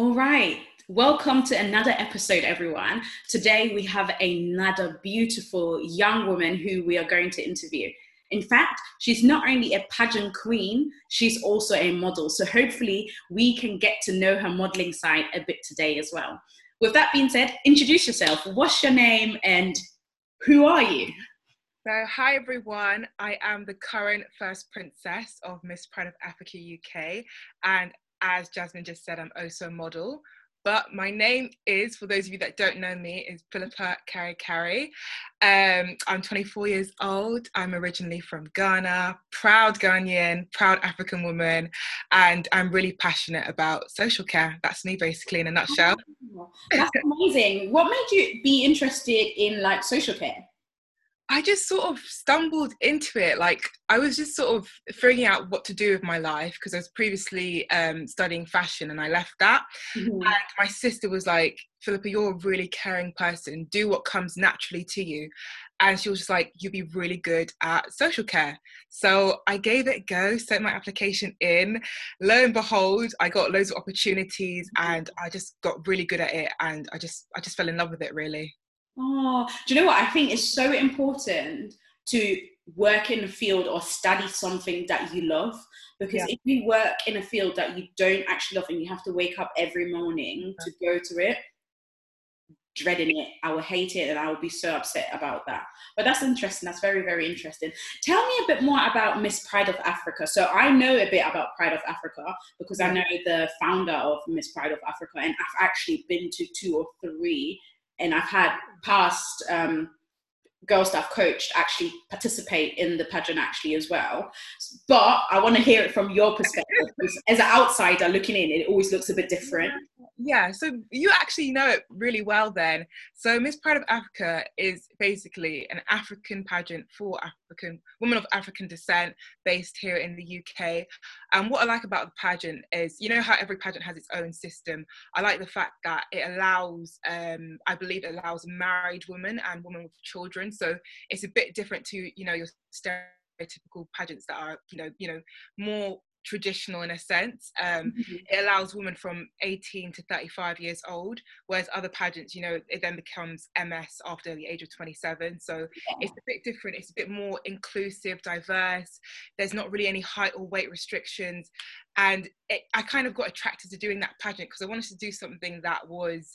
All right. Welcome to another episode, everyone. Today we have another beautiful young woman who we are going to interview. In fact, she's not only a pageant queen, she's also a model. So hopefully we can get to know her modeling side a bit today as well. With that being said, introduce yourself. What's your name and who are you? So, hi everyone. I am the current first princess of Miss Pride of Africa UK. And as Jasmine just said, I'm also a model. But my name is, for those of you that don't know me, is Philippa Kari Kari. Um, I'm 24 years old. I'm originally from Ghana, proud Ghanaian, proud African woman, and I'm really passionate about social care. That's me basically in a nutshell. That's amazing. what made you be interested in like social care? I just sort of stumbled into it. Like I was just sort of figuring out what to do with my life because I was previously um, studying fashion and I left that. Mm-hmm. And my sister was like, Philippa, you're a really caring person. Do what comes naturally to you. And she was just like, you'd be really good at social care. So I gave it a go, sent my application in. Lo and behold, I got loads of opportunities mm-hmm. and I just got really good at it. And I just, I just fell in love with it really. Oh, do you know what? I think it's so important to work in a field or study something that you love because yeah. if you work in a field that you don't actually love and you have to wake up every morning to uh-huh. go to it dreading it i will hate it and i will be so upset about that. But that's interesting. That's very very interesting. Tell me a bit more about miss pride of africa. So i know a bit about pride of africa because i know the founder of miss pride of africa and i've actually been to two or three and I've had past um, girl staff coached actually participate in the pageant actually as well. But I want to hear it from your perspective. As an outsider looking in, it always looks a bit different yeah, so you actually know it really well then. So Miss Pride of Africa is basically an African pageant for African women of African descent based here in the UK. And what I like about the pageant is, you know how every pageant has its own system. I like the fact that it allows, um, I believe it allows married women and women with children. So it's a bit different to, you know, your stereotypical pageants that are, you know, you know, more traditional in a sense. Um, mm-hmm. It allows women from 18 to 35 years old, whereas other pageants, you know, it then becomes MS after the age of 27. So yeah. it's a bit different. It's a bit more inclusive, diverse. There's not really any height or weight restrictions. And it, I kind of got attracted to doing that pageant because I wanted to do something that was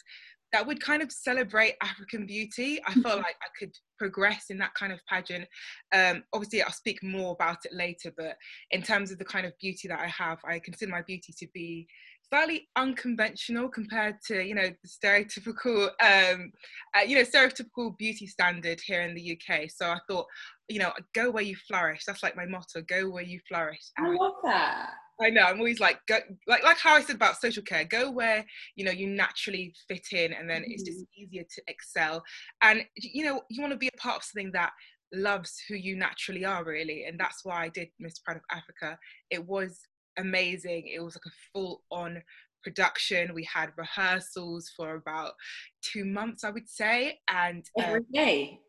that would kind of celebrate African beauty. I felt mm-hmm. like I could progress in that kind of pageant. Um, obviously, I'll speak more about it later, but in terms of the kind of beauty that I have, I consider my beauty to be slightly unconventional compared to you know the stereotypical um, uh, you know stereotypical beauty standard here in the UK. So I thought, you know, go where you flourish. That's like my motto: go where you flourish. I love that. I know. I'm always like, go, like, like how I said about social care. Go where you know you naturally fit in, and then mm-hmm. it's just mm-hmm. easier to excel. And you know, you want to be a part of something that loves who you naturally are, really. And that's why I did Miss Pride of Africa. It was amazing. It was like a full on production. We had rehearsals for about two months, I would say, and every um, day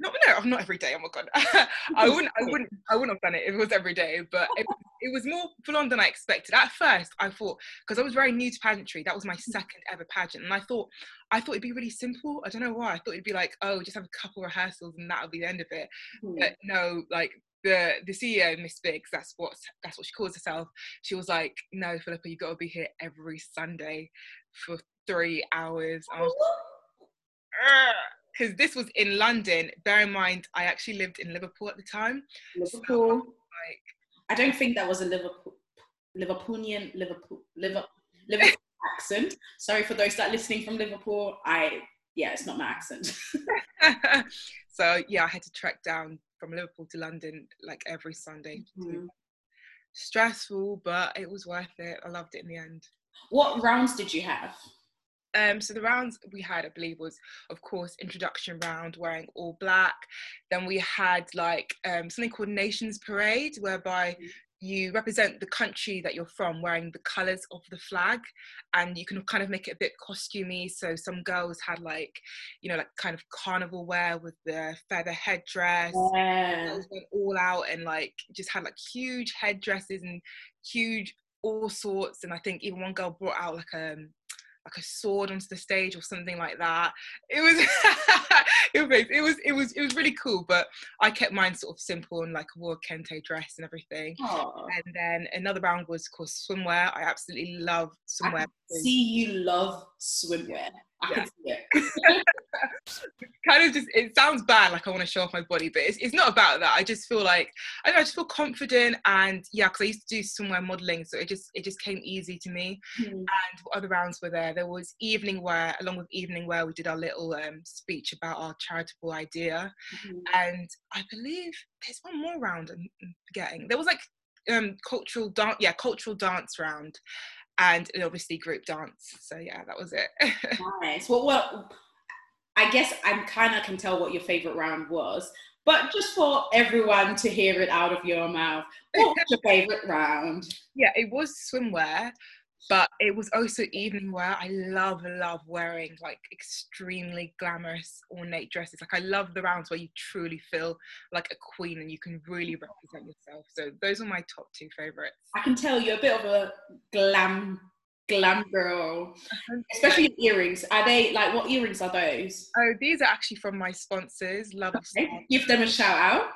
no, no, not every day. Oh my god, I wouldn't, I wouldn't, I wouldn't have done it if it was every day. But it, it was more full on than I expected. At first, I thought because I was very new to pageantry, that was my second ever pageant, and I thought, I thought it'd be really simple. I don't know why. I thought it'd be like, oh, just have a couple rehearsals and that'll be the end of it. Mm. But no, like the the CEO, Miss Biggs, that's what that's what she calls herself. She was like, no, Philippa, you got to be here every Sunday for three hours. Because this was in London. Bear in mind, I actually lived in Liverpool at the time. Liverpool. So, like, I don't think that was a Liverpool, Liverpoolian Liverpool, Liverpool, Liverpool accent. Sorry for those that are listening from Liverpool. I yeah, it's not my accent. so yeah, I had to trek down from Liverpool to London like every Sunday. Mm-hmm. Stressful, but it was worth it. I loved it in the end. What rounds did you have? Um, so the rounds we had, I believe, was of course introduction round, wearing all black. Then we had like um, something called Nations Parade, whereby you represent the country that you're from, wearing the colours of the flag, and you can kind of make it a bit costumey. So some girls had like, you know, like kind of carnival wear with the feather headdress. Yeah. Went all out and like just had like huge headdresses and huge all sorts. And I think even one girl brought out like a um, like a sword onto the stage or something like that. It was it was it was it was it was really cool. But I kept mine sort of simple and like a wore kente dress and everything. Aww. And then another round was called swimwear. I absolutely love swimwear. see you love swimwear. I can see it. kind of just it sounds bad like i want to show off my body but it's, it's not about that. I just feel like i, know, I just feel confident and yeah because i used to do swimwear modeling so it just it just came easy to me. Mm. and other rounds were there? There was evening wear along with evening wear we did our little um, speech about our charitable idea. Mm-hmm. and i believe there's one more round i'm forgetting. There was like um cultural dance yeah cultural dance round and obviously group dance. So yeah that was it. Nice. Well what I guess I kind of can tell what your favorite round was, but just for everyone to hear it out of your mouth, what was your favorite round? Yeah, it was swimwear, but it was also evening wear. I love, love wearing like extremely glamorous, ornate dresses. Like I love the rounds where you truly feel like a queen and you can really represent yourself. So those are my top two favorites. I can tell you're a bit of a glam glam girl especially earrings. Are they like what earrings are those? Oh these are actually from my sponsors love okay. give them a shout out.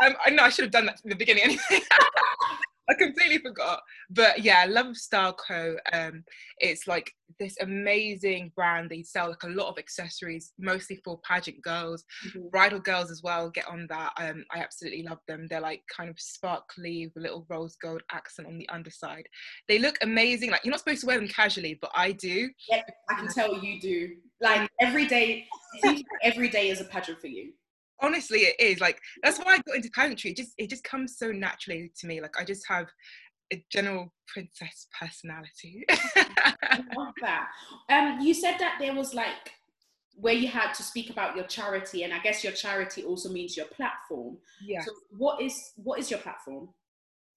Um, i know i should have done that in the beginning anyway I completely forgot. But yeah, Love of Style Co. Um, it's like this amazing brand. They sell like a lot of accessories, mostly for pageant girls, mm-hmm. bridal girls as well. Get on that. Um, I absolutely love them. They're like kind of sparkly with a little rose gold accent on the underside. They look amazing. Like you're not supposed to wear them casually, but I do. Yeah, I can tell you do. Like every day, every day is a pageant for you honestly it is like that's why i got into pageantry it just it just comes so naturally to me like i just have a general princess personality. I love that. Um you said that there was like where you had to speak about your charity and i guess your charity also means your platform. Yeah. So what is what is your platform?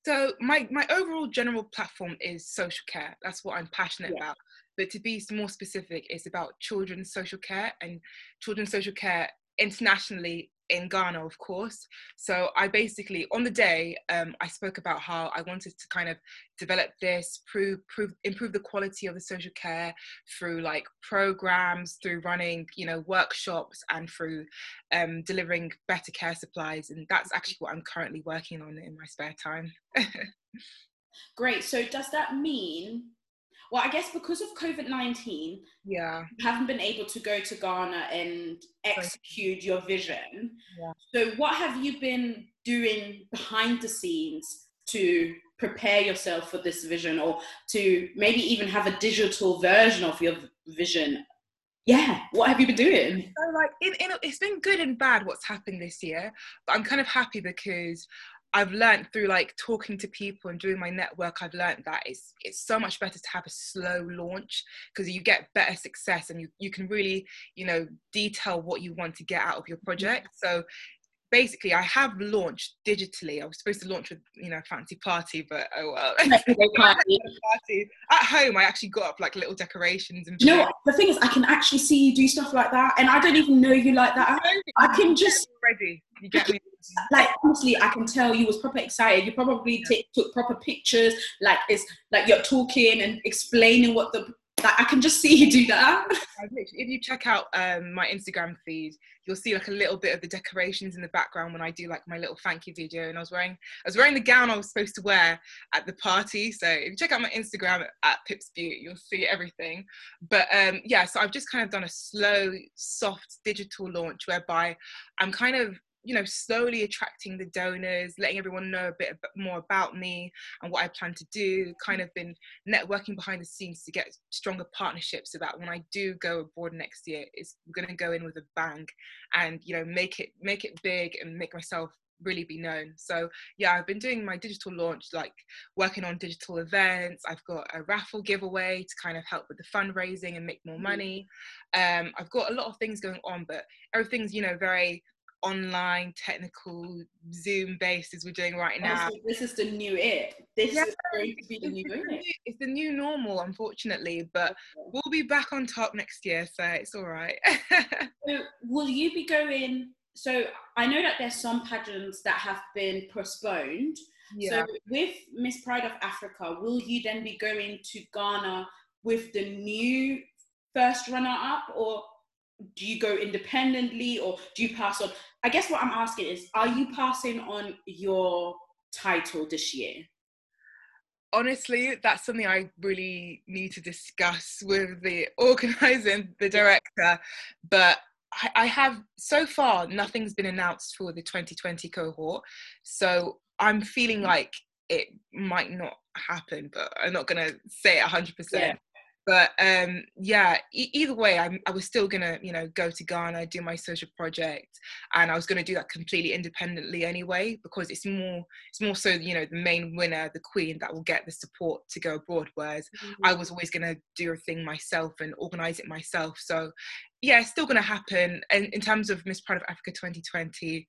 So my my overall general platform is social care. That's what i'm passionate yeah. about. But to be more specific it's about children's social care and children's social care internationally in Ghana, of course. So I basically, on the day, um, I spoke about how I wanted to kind of develop this, prove, prove, improve the quality of the social care through like programs, through running, you know, workshops, and through um, delivering better care supplies. And that's actually what I'm currently working on in my spare time. Great. So does that mean well, I guess because of COVID 19, yeah, you haven't been able to go to Ghana and execute your vision. Yeah. So, what have you been doing behind the scenes to prepare yourself for this vision or to maybe even have a digital version of your vision? Yeah, what have you been doing? So, like, in, in, it's been good and bad what's happened this year, but I'm kind of happy because I've learned through like talking to people and doing my network, I've learned that it's it's so much better to have a slow launch because you get better success and you, you can really, you know, detail what you want to get out of your project. Mm-hmm. So basically I have launched digitally. I was supposed to launch with, you know, fancy party, but oh well. party. At home I actually got up like little decorations and you know the thing is I can actually see you do stuff like that and I don't even know you like that. I can just ready. You get me? Like honestly, I can tell you was proper excited. You probably yeah. t- took proper pictures. Like it's like you're talking and explaining what the. Like I can just see you do that. If you check out um, my Instagram feed, you'll see like a little bit of the decorations in the background when I do like my little thank you video. And I was wearing, I was wearing the gown I was supposed to wear at the party. So if you check out my Instagram at Pips Beauty, you'll see everything. But um, yeah, so I've just kind of done a slow, soft digital launch whereby I'm kind of you know slowly attracting the donors letting everyone know a bit more about me and what i plan to do kind of been networking behind the scenes to get stronger partnerships so that when i do go abroad next year it's going to go in with a bang and you know make it make it big and make myself really be known. So yeah, I've been doing my digital launch, like working on digital events. I've got a raffle giveaway to kind of help with the fundraising and make more mm. money. Um, I've got a lot of things going on, but everything's you know very online technical zoom based as we're doing right now. this is the new it. This yeah, is going to be the new it. it's the new normal unfortunately but we'll be back on top next year so it's all right. So will you be going so i know that there's some pageants that have been postponed. Yeah. so with miss pride of africa will you then be going to ghana with the new first runner up, or do you go independently, or do you pass on? I guess what I'm asking is, are you passing on your title this year? honestly, that's something I really need to discuss with the organizer, the director. But I, I have so far nothing's been announced for the 2020 cohort, so I'm feeling mm-hmm. like it might not happen. But I'm not gonna say it 100. Yeah. percent but um, yeah, e- either way, I'm, I was still gonna, you know, go to Ghana, do my social project, and I was gonna do that completely independently anyway, because it's more, it's more so, you know, the main winner, the queen, that will get the support to go abroad. Whereas mm-hmm. I was always gonna do a thing myself and organize it myself. So yeah, it's still gonna happen. And in terms of Miss Pride of Africa 2020,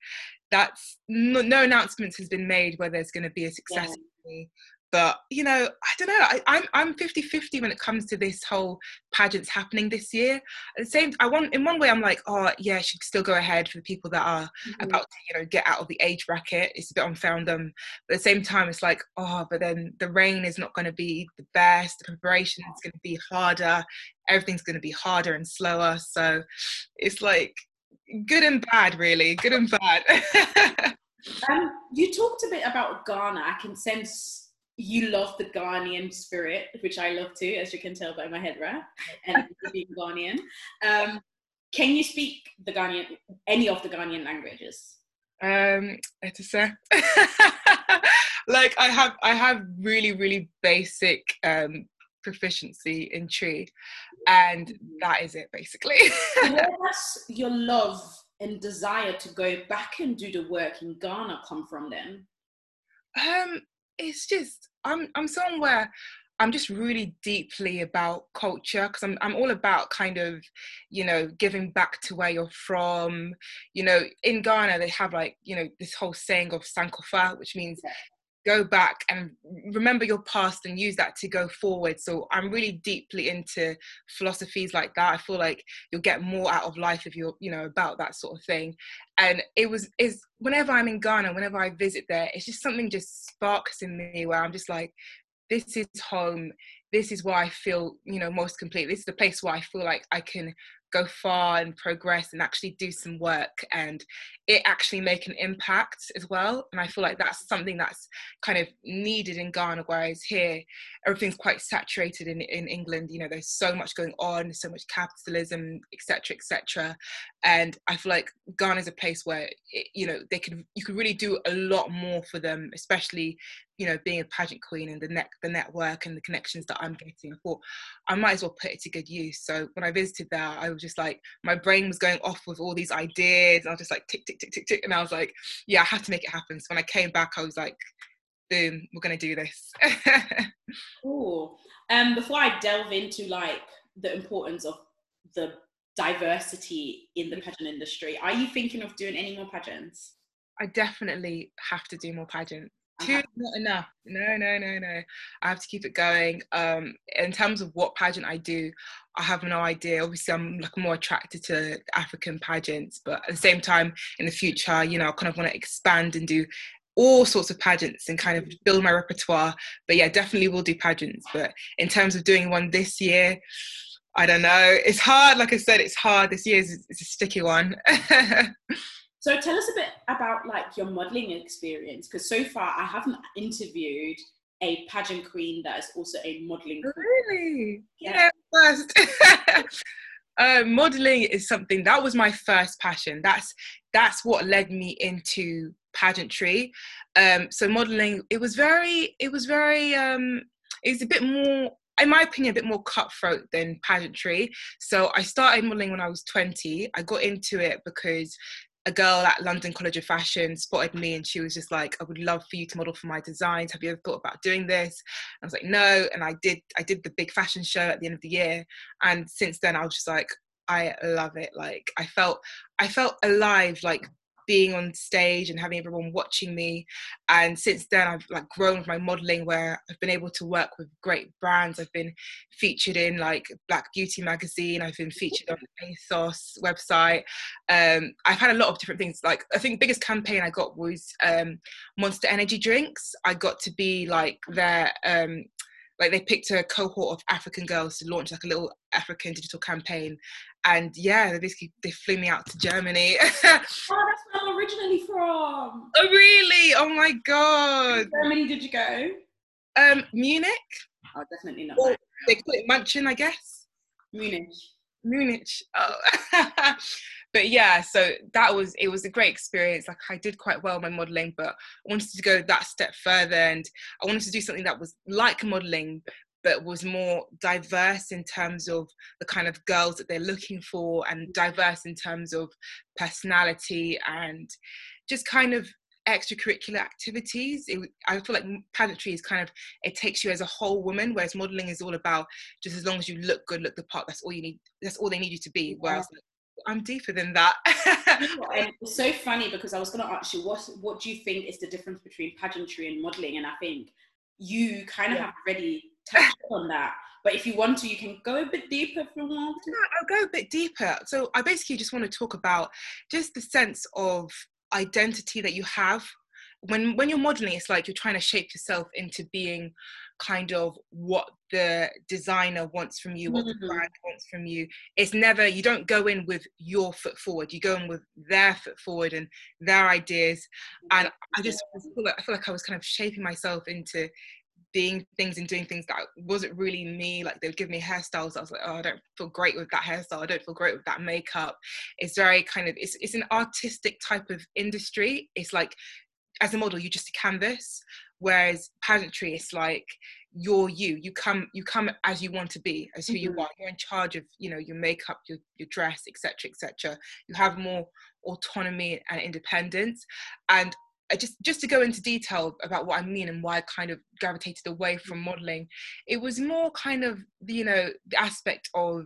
that's no, no announcements has been made whether there's gonna be a success. Yeah but you know i don't know I, am I'm 50 50 when it comes to this whole pageants happening this year. At the same i want in one way i'm like oh yeah I should still go ahead for the people that are mm-hmm. about to you know get out of the age bracket. It's a bit unfair on them. But at the same time it's like oh but then the reign is not going to be the best. The preparation is going to be harder. Everything's going to be harder and slower. So it's like good and bad really. Good and bad. Um, you talked a bit about ghana. I can sense you love the Ghanaian spirit, which I love too, as you can tell by my head wrap and being Ghanaian. Um, can you speak the Ghanaian, any of the Ghanaian languages? Um, say, like I have, I have really, really basic um, proficiency in Twi, and mm-hmm. that is it basically. Where's your love and desire to go back and do the work in Ghana come from then? Um, it's just I'm I'm someone where I'm just really deeply about culture because I'm I'm all about kind of, you know, giving back to where you're from. You know, in Ghana they have like, you know, this whole saying of Sankofa, which means go back and remember your past and use that to go forward. So I'm really deeply into philosophies like that. I feel like you'll get more out of life if you're, you know, about that sort of thing. And it was is whenever I'm in Ghana, whenever I visit there, it's just something just sparks in me where I'm just like, this is home. This is where I feel, you know, most complete. This is the place where I feel like I can go far and progress and actually do some work and it actually make an impact as well. And i feel like that's something that's kind of needed in ghana whereas here everything's quite saturated in, in england. You know there's so much going on so much capitalism etc etc and i feel like ghana is a place where it, you know they could you could really do a lot more for them especially you know being a pageant queen and the net the network and the connections that i'm getting i thought i might as well put it to good use. So when i visited there i was just like my brain was going off with all these ideas and i was just like tick tick tick tick tick and i was like yeah i have to make it happen. So when i came back i was like boom we're gonna do this. Cool. Um before i delve into like the importance of the diversity in the pageant industry are you thinking of doing any more pageants? I definitely have to do more pageants two not enough. No no no no. I have to keep it going. Um in terms of what pageant i do i have no idea. Obviously i'm like more attracted to african pageants but at the same time in the future you know i kind of want to expand and do all sorts of pageants and kind of build my repertoire. But yeah definitely will do pageants. But in terms of doing one this year i don't know. It's hard. Like i said it's hard. This year is it's a sticky one So tell us a bit about like your modeling experience because so far I haven't interviewed a pageant queen that is also a modeling queen. Really? Yeah, yeah first. uh, modeling is something that was my first passion. That's that's what led me into pageantry. Um, so modeling, it was very, it was very, um, it was a bit more in my opinion, a bit more cutthroat than pageantry. So I started modeling when I was 20. I got into it because a girl at London College of Fashion spotted me and she was just like, I would love for you to model for my designs. Have you ever thought about doing this? I was like, no. And I did, I did the big fashion show at the end of the year. And since then I was just like, I love it. Like I felt, I felt alive, like being on stage and having everyone watching me. And since then, I've like grown with my modeling, where I've been able to work with great brands. I've been featured in like Black Beauty magazine. I've been featured on the ASOS website. Um, I've had a lot of different things. Like I think biggest campaign I got was um, Monster Energy drinks. I got to be like their um, like they picked a cohort of African girls to launch like a little African digital campaign, and yeah, they basically they flew me out to Germany. oh, that's where I'm originally from. Oh really? Oh my god. Germany did you go? Um, Munich. Oh, definitely not. Or they call it Munchen, I guess. Munich. Munich. Oh. but yeah, so that was it was a great experience. Like I did quite well in my modeling, but I wanted to go that step further and I wanted to do something that was like modeling but was more diverse in terms of the kind of girls that they're looking for and mm. diverse in terms of personality and just kind of extracurricular activities. It, I feel like pageantry is kind of it takes you as a whole woman, whereas modeling is all about just as long as you look good, look the part. That's all you need. That's all they need you to be. Whereas I'm deeper than that. it's so funny because I was going to ask you what what do you think is the difference between pageantry and modeling, and I think you kind of yeah. have already touched on that. But if you want to, you can go a bit deeper if you want to. Yeah, I'll go a bit deeper. So I basically just want to talk about just the sense of identity that you have when when you're modeling it's like you're trying to shape yourself into being kind of what the designer wants from you what mm-hmm. the brand wants from you it's never you don't go in with your foot forward you go in with their foot forward and their ideas and i just feel like, i feel like i was kind of shaping myself into being things and doing things that wasn't really me. Like they would give me hairstyles. I was like, oh, I don't feel great with that hairstyle. I don't feel great with that makeup. It's very kind of it's it's an artistic type of industry. It's like as a model, you're just a canvas. Whereas pageantry, it's like you're you. You come you come as you want to be, as who mm-hmm. you are. You're in charge of you know your makeup, your your dress, etc. etc. You have more autonomy and independence. And just just to go into detail about what I mean and why I kind of gravitated away from modeling, it was more kind of you know the aspect of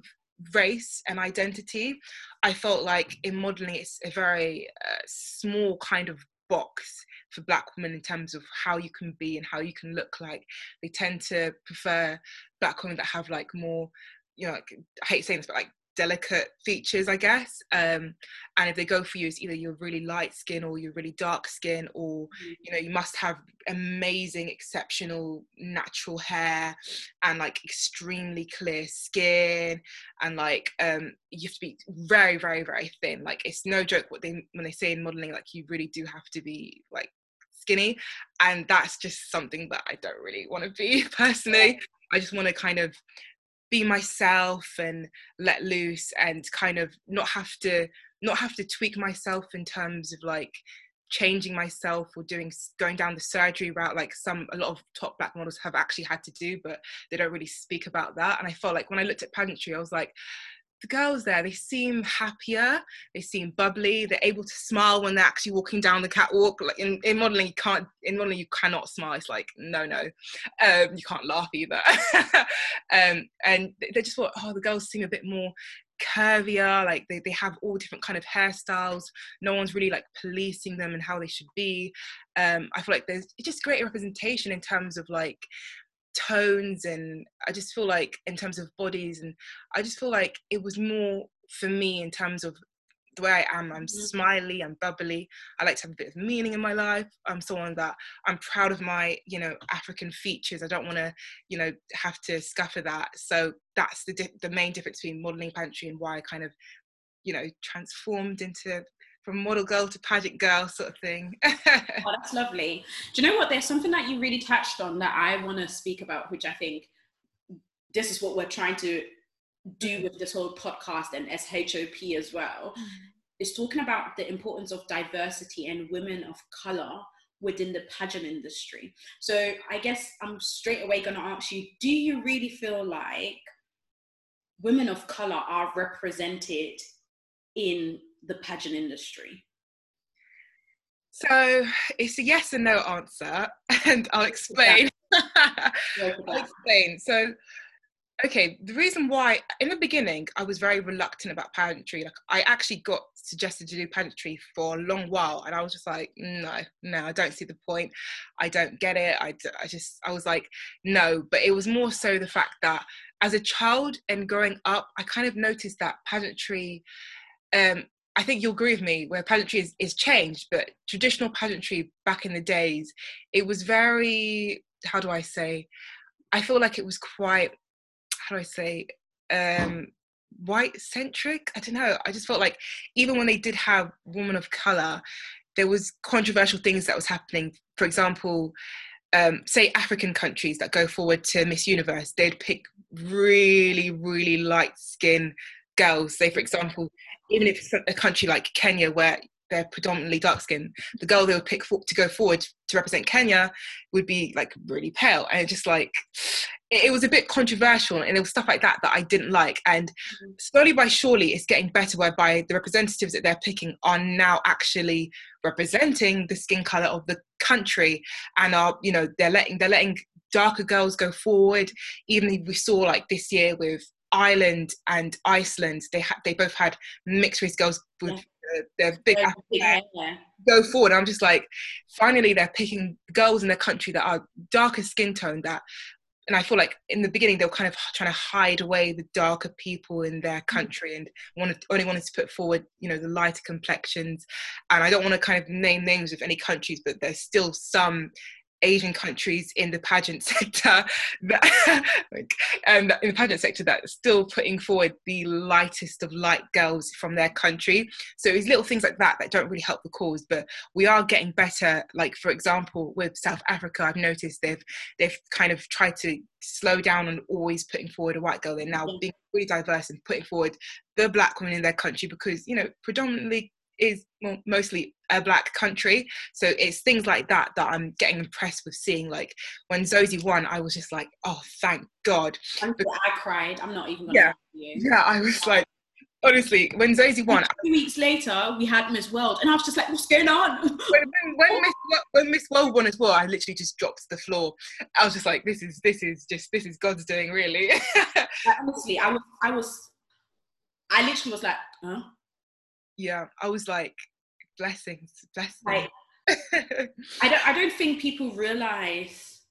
race and identity. I felt like in modeling, it's a very uh, small kind of box for black women in terms of how you can be and how you can look like. They tend to prefer black women that have like more you know, like, I hate saying this, but like delicate features, I guess. Um, and if they go for you, it's either you're really light skin or you're really dark skin, or mm. you know, you must have amazing, exceptional natural hair and like extremely clear skin, and like um, you have to be very, very, very thin. Like it's no joke what they when they say in modeling, like you really do have to be like skinny, and that's just something that I don't really want to be personally. I just want to kind of be myself and let loose and kind of not have to not have to tweak myself in terms of like changing myself or doing going down the surgery route like some a lot of top black models have actually had to do but they don't really speak about that. And i felt like when i looked at pageantry i was like the girls there, they seem happier, they seem bubbly, they're able to smile when they're actually walking down the catwalk. Like in, in modeling, you can't in modeling you cannot smile. It's like no, no, um, you can't laugh either. um, and they just thought, oh, the girls seem a bit more curvier like they, they have all different kind of hairstyles no one's really like policing them and how they should be um i feel like there's just great representation in terms of like tones and i just feel like in terms of bodies and i just feel like it was more for me in terms of the way I am. I'm mm-hmm. smiley, I'm bubbly. I like to have a bit of meaning in my life. I'm someone that I'm proud of my, you know, African features. I don't want to, you know, have to scupper that. So that's the di- the main difference between modeling pageantry and why I kind of, you know, transformed into from model girl to pageant girl sort of thing. oh, that's lovely. Do you know what? There's something that you really touched on that I want to speak about, which I think this is what we're trying to do with this whole podcast and HOP as well. Mm. Is talking about the importance of diversity and women of color within the pageant industry. So I guess I'm straight away going to ask you: Do you really feel like women of color are represented in the pageant industry? So it's a yes and no answer, and I'll explain. I'll explain. So, okay, the reason why in the beginning I was very reluctant about pageantry. Like I actually got suggested to do pageantry for a long while, and I was just like, no, no, I don't see the point. I don't get it. I, I just, I was like, no. But it was more so the fact that as a child and growing up, I kind of noticed that pageantry um, I think you'll agree with me where pageantry is, is changed, but traditional pageantry back in the days, it was very, how do I say, I feel like it was quite, how do I say, um, white centric. I don't know. I just felt like even when they did have women of color, there was controversial things that was happening. For example, um, say African countries that go forward to Miss Universe, they'd pick really, really light skin girls. Say, for example, even if it's a country like Kenya where they're predominantly dark skinned, the girl they would pick for, to go forward to represent Kenya would be like really pale. And just like, it, it, was a bit controversial and there was stuff like that that I didn't like. And mm-hmm. slowly by surely, it's getting better whereby the representatives that they're picking are now actually representing the skin color of the country and are, you know, they're letting, they're letting darker girls go forward. Even we saw like this year with Ireland and Iceland, they had they both had mixed race girls with yeah. their big, yeah. go forward. I'm just like, finally they're picking girls in the country that are darker skin tone that and I feel like in the beginning they were kind of trying to hide away the darker people in their mm. country and wanted only wanted to put forward you know the lighter complexions and I don't want to kind of name names of any countries but there's still some Asian countries in the pageant sector that, um, in the pageant sector that are still putting forward the lightest of light girls from their country. So it's little things like that that don't really help the cause, but we are getting better. Like for example, with South Africa, I've noticed they've they've kind of tried to slow down on always putting forward a white girl. They're now being really diverse and putting forward the black women in their country because you know predominantly is mostly a black country. So it's things like that that i'm getting impressed with seeing like when Zozi won i was just like oh thank god. Because, i cried. I'm not even yeah. yeah i was like honestly when Zozi won two weeks later we had miss world and i was just like what's going on? When, when, when, miss, when miss world won as well i literally just dropped to the floor. I was just like this is this is just this is god's doing really. Honestly i was i was i literally was like huh yeah, I was like, blessings, blessings. I, I don't I don't think people realize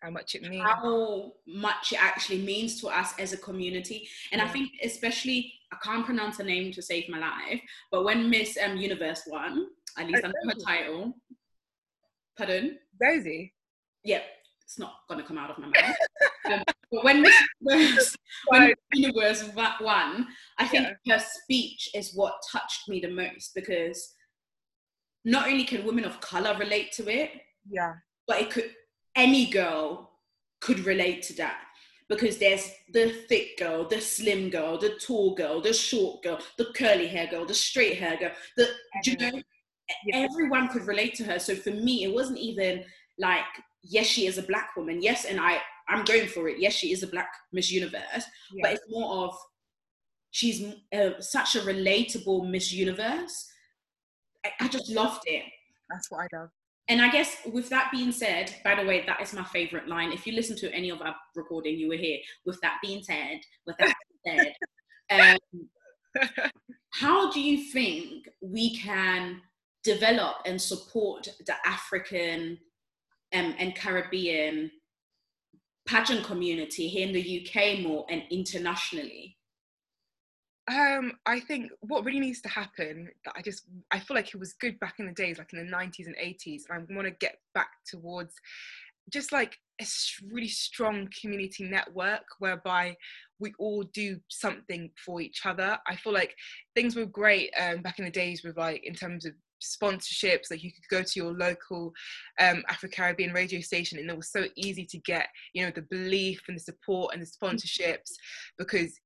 how much it means. how much it actually means to us as a community. And yeah. i think especially i can't pronounce her name to save my life but when miss um, universe won at least under her title. Pardon? Rosie? Yeah it's not gonna come out of my mouth um, but when Miss Universe, when Universe won, I think yeah. her speech is what touched me the most because not only can women of color relate to it, yeah, but it could any girl could relate to that because there's the thick girl, the slim girl, the tall girl, the short girl, the curly hair girl, the straight hair girl. The you know, yeah. everyone could relate to her. So for me, it wasn't even like yes, she is a black woman. Yes, and I I'm going for it. Yes, she is a black Miss Universe, yeah. but it's more of she's uh, such a relatable Miss Universe. I, I just loved it. That's what I love. And I guess with that being said, by the way, that is my favorite line. If you listen to any of our recording, you were here. With that being said, with that being said, um, how do you think we can develop and support the African um, and Caribbean pageant community here in the UK more and internationally? Um, I think what really needs to happen that I just I feel like it was good back in the days, like in the 90s and 80s, and I want to get back towards just like a really strong community network whereby we all do something for each other. I feel like things were great um, back in the days with like in terms of sponsorships like you could go to your local um, afro-caribbean radio station and it was so easy to get you know the belief and the support and the sponsorships because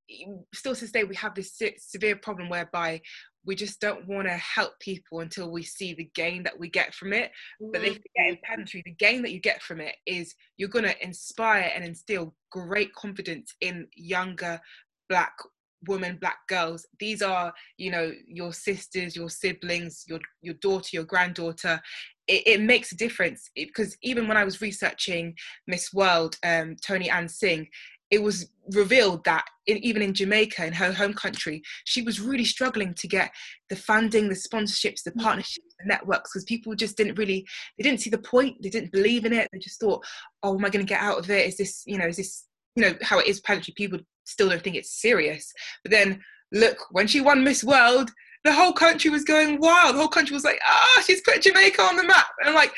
still to this day we have this severe problem whereby we just don't want to help people until we see the gain that we get from it. But they forget in pageantry the gain that you get from it is you're going to inspire and instill great confidence in younger black women black girls these are you know your sisters your siblings your your daughter your granddaughter it, it makes a difference because even when i was researching miss world um, Toni-Ann Singh it was revealed that in, even in Jamaica, in her home country, she was really struggling to get the funding, the sponsorships, the mm. partnerships, the networks, because people just didn't really, they didn't see the point, they didn't believe in it. They just thought, oh, am I going to get out of it? Is this, you know, is this, you know, how it is apparently people still don't think it's serious. But then look, when she won Miss World, the whole country was going wild. The whole country was like, ah, oh, she's put Jamaica on the map. And like,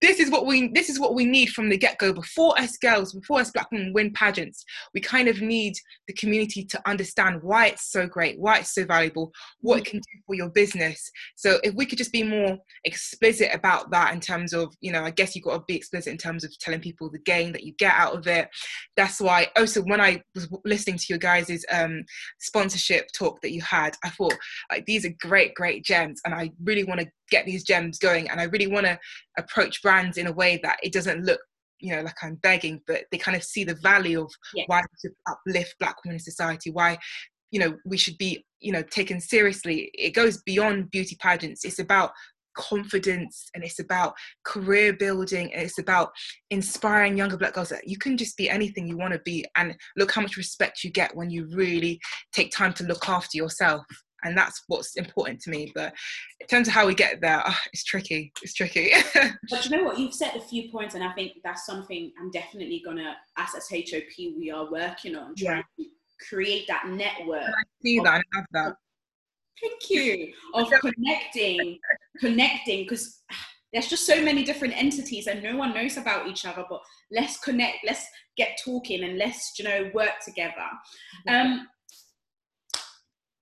this is what we this is what we need from the get-go. Before us girls before us black women win pageants we kind of need the community to understand why it's so great why it's so valuable what it can do for your business. So if we could just be more explicit about that in terms of you know i guess you've got to be explicit in terms of telling people the gain that you get out of it. That's why also when i was listening to your guys' um sponsorship talk that you had i thought like these are great great gems and i really want to get these gems going and i really want to approach brands in a way that it doesn't look you know like i'm begging but they kind of see the value of yeah. why we should uplift black women in society why you know we should be you know taken seriously. It goes beyond beauty pageants. It's about confidence and it's about career building and it's about inspiring younger black girls that you can just be anything you want to be and look how much respect you get when you really take time to look after yourself and that's what's important to me but in terms of how we get there oh, it's tricky it's tricky. But you know what? You've said a few points and i think that's something i'm definitely gonna as hop we are working on trying yeah. to create that network I see of, that i have that. Thank you. Of connecting connecting because there's just so many different entities and no one knows about each other but let's connect let's get talking and let's you know work together. Um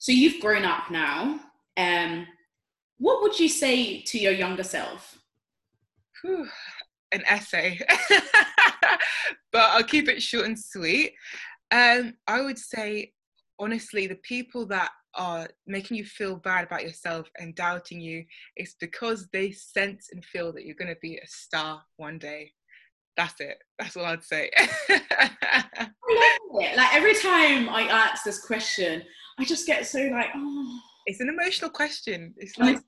so you've grown up now. Um, what would you say to your younger self? Whew, an essay, but I'll keep it short and sweet. Um, I would say, honestly, the people that are making you feel bad about yourself and doubting you, it's because they sense and feel that you're going to be a star one day. That's it. That's all I'd say. I love it. Like every time I ask this question, I just get so like, oh. It's an emotional question. It's like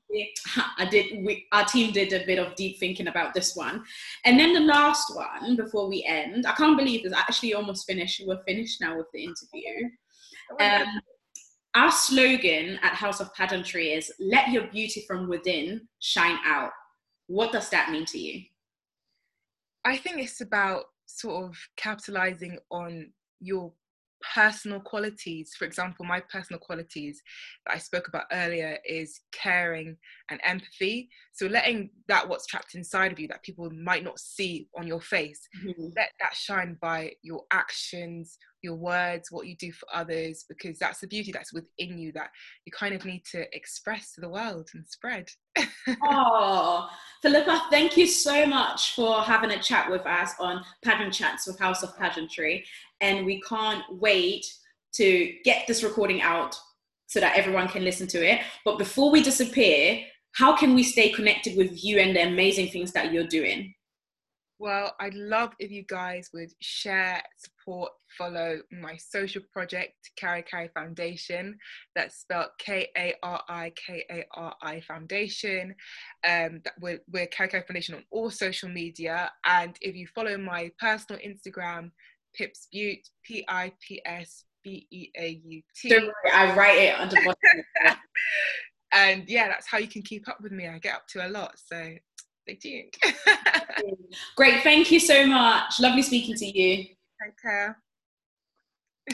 I did. We, our team did a bit of deep thinking about this one, and then the last one before we end. I can't believe it's actually almost finished. We're finished now with the interview. Oh um, our slogan at House of Pageantry is "Let your beauty from within shine out." What does that mean to you? I think it's about sort of capitalizing on your personal qualities. For example, my personal qualities that I spoke about earlier is caring and empathy. So letting that what's trapped inside of you that people might not see on your face, mm-hmm. let that shine by your actions, your words, what you do for others, because that's the beauty that's within you that you kind of need to express to the world and spread. Oh, Philippa, thank you so much for having a chat with us on Pageant Chats with House of Pageantry. And we can't wait to get this recording out so that everyone can listen to it. But before we disappear, how can we stay connected with you and the amazing things that you're doing? Well, I'd love if you guys would share, support, follow my social project, Kari Kari Foundation. That's spelled K A R I K A R I Foundation. Um, that we're, we're Kari Kari Foundation on all social media. And if you follow my personal Instagram, Pips Beaut, P I P S B E A U T. I write it under and yeah, that's how you can keep up with me. I get up to a lot. So stay tuned. Great. Thank you so much. Lovely speaking to you. Take care.